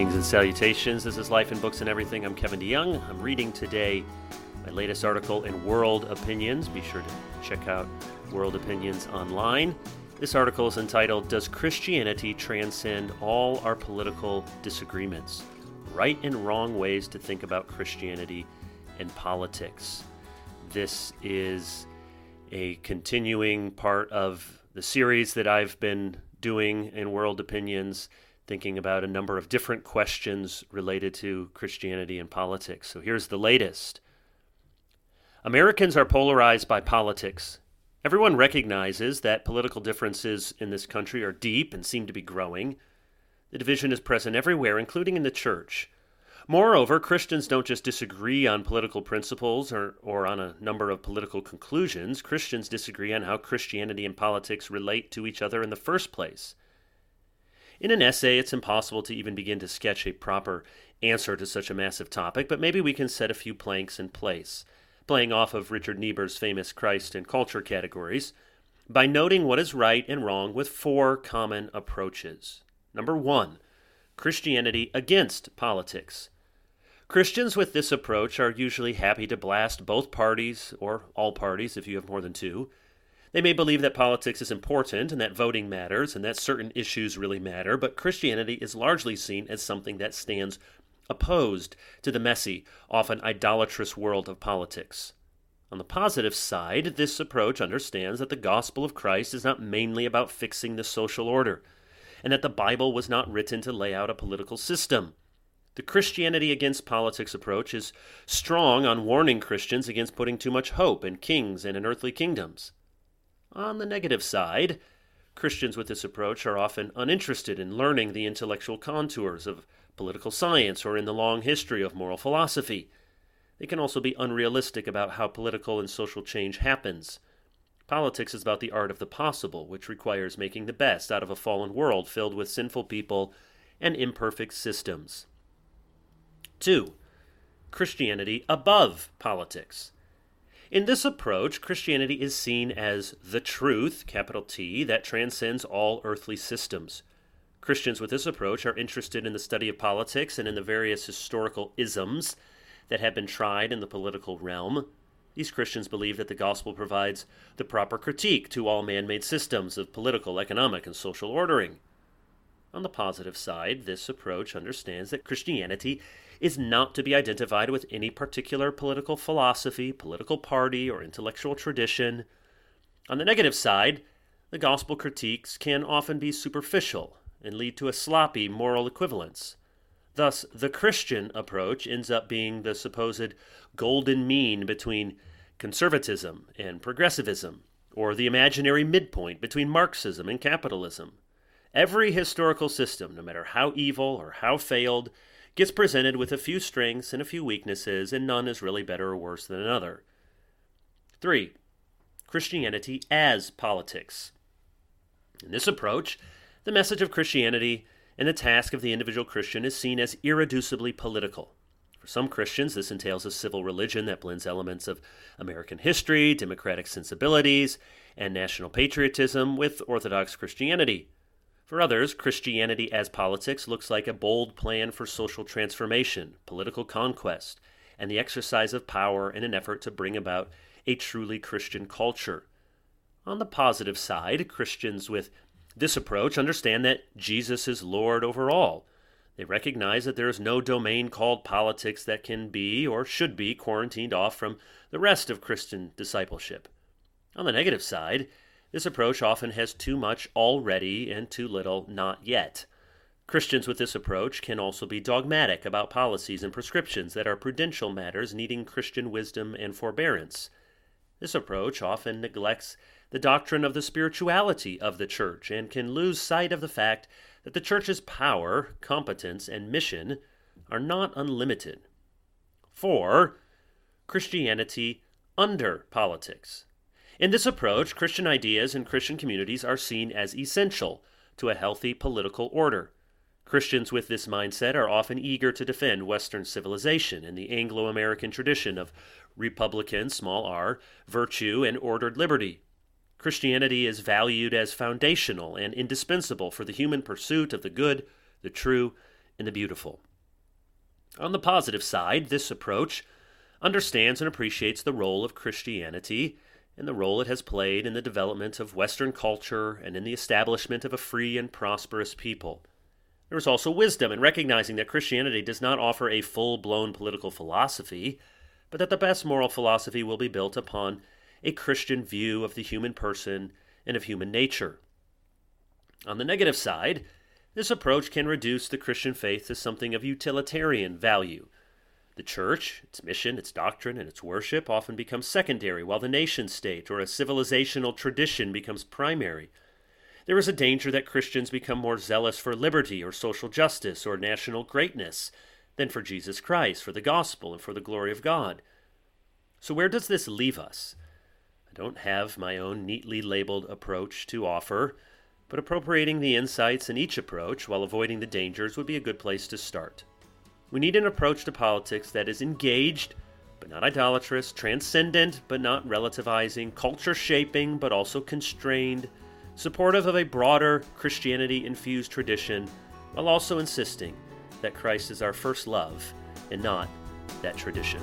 Greetings and salutations. This is Life and Books and Everything. I'm Kevin DeYoung. I'm reading today my latest article in World Opinions. Be sure to check out World Opinions online. This article is entitled Does Christianity Transcend All Our Political Disagreements? Right and Wrong Ways to Think About Christianity and Politics. This is a continuing part of the series that I've been doing in World Opinions thinking about a number of different questions related to Christianity and politics. So here's the latest Americans are polarized by politics. Everyone recognizes that political differences in this country are deep and seem to be growing. The division is present everywhere, including in the church. Moreover, Christians don't just disagree on political principles or, or on a number of political conclusions. Christians disagree on how Christianity and politics relate to each other in the first place. In an essay, it's impossible to even begin to sketch a proper answer to such a massive topic, but maybe we can set a few planks in place, playing off of Richard Niebuhr's famous Christ and culture categories, by noting what is right and wrong with four common approaches. Number one, Christianity against politics. Christians with this approach are usually happy to blast both parties, or all parties if you have more than two, they may believe that politics is important and that voting matters and that certain issues really matter, but Christianity is largely seen as something that stands opposed to the messy, often idolatrous world of politics. On the positive side, this approach understands that the gospel of Christ is not mainly about fixing the social order, and that the Bible was not written to lay out a political system. The Christianity against politics approach is strong on warning Christians against putting too much hope in kings and in earthly kingdoms. On the negative side, Christians with this approach are often uninterested in learning the intellectual contours of political science or in the long history of moral philosophy. They can also be unrealistic about how political and social change happens. Politics is about the art of the possible, which requires making the best out of a fallen world filled with sinful people and imperfect systems. 2. Christianity above politics. In this approach, Christianity is seen as the truth, capital T, that transcends all earthly systems. Christians with this approach are interested in the study of politics and in the various historical isms that have been tried in the political realm. These Christians believe that the gospel provides the proper critique to all man made systems of political, economic, and social ordering. On the positive side, this approach understands that Christianity is not to be identified with any particular political philosophy, political party, or intellectual tradition. On the negative side, the gospel critiques can often be superficial and lead to a sloppy moral equivalence. Thus, the Christian approach ends up being the supposed golden mean between conservatism and progressivism, or the imaginary midpoint between Marxism and capitalism. Every historical system, no matter how evil or how failed, gets presented with a few strengths and a few weaknesses, and none is really better or worse than another. 3. Christianity as politics. In this approach, the message of Christianity and the task of the individual Christian is seen as irreducibly political. For some Christians, this entails a civil religion that blends elements of American history, democratic sensibilities, and national patriotism with Orthodox Christianity. For others, Christianity as politics looks like a bold plan for social transformation, political conquest, and the exercise of power in an effort to bring about a truly Christian culture. On the positive side, Christians with this approach understand that Jesus is Lord over all. They recognize that there is no domain called politics that can be or should be quarantined off from the rest of Christian discipleship. On the negative side, this approach often has too much already and too little not yet. Christians with this approach can also be dogmatic about policies and prescriptions that are prudential matters needing Christian wisdom and forbearance. This approach often neglects the doctrine of the spirituality of the church and can lose sight of the fact that the church's power, competence, and mission are not unlimited. 4. Christianity under politics. In this approach, Christian ideas and Christian communities are seen as essential to a healthy political order. Christians with this mindset are often eager to defend Western civilization and the Anglo American tradition of republican, small r, virtue, and ordered liberty. Christianity is valued as foundational and indispensable for the human pursuit of the good, the true, and the beautiful. On the positive side, this approach understands and appreciates the role of Christianity and the role it has played in the development of Western culture and in the establishment of a free and prosperous people. There is also wisdom in recognizing that Christianity does not offer a full blown political philosophy, but that the best moral philosophy will be built upon a Christian view of the human person and of human nature. On the negative side, this approach can reduce the Christian faith to something of utilitarian value. The church, its mission, its doctrine, and its worship often become secondary, while the nation state or a civilizational tradition becomes primary. There is a danger that Christians become more zealous for liberty or social justice or national greatness than for Jesus Christ, for the gospel, and for the glory of God. So, where does this leave us? I don't have my own neatly labeled approach to offer, but appropriating the insights in each approach while avoiding the dangers would be a good place to start. We need an approach to politics that is engaged, but not idolatrous, transcendent, but not relativizing, culture shaping, but also constrained, supportive of a broader Christianity infused tradition, while also insisting that Christ is our first love and not that tradition.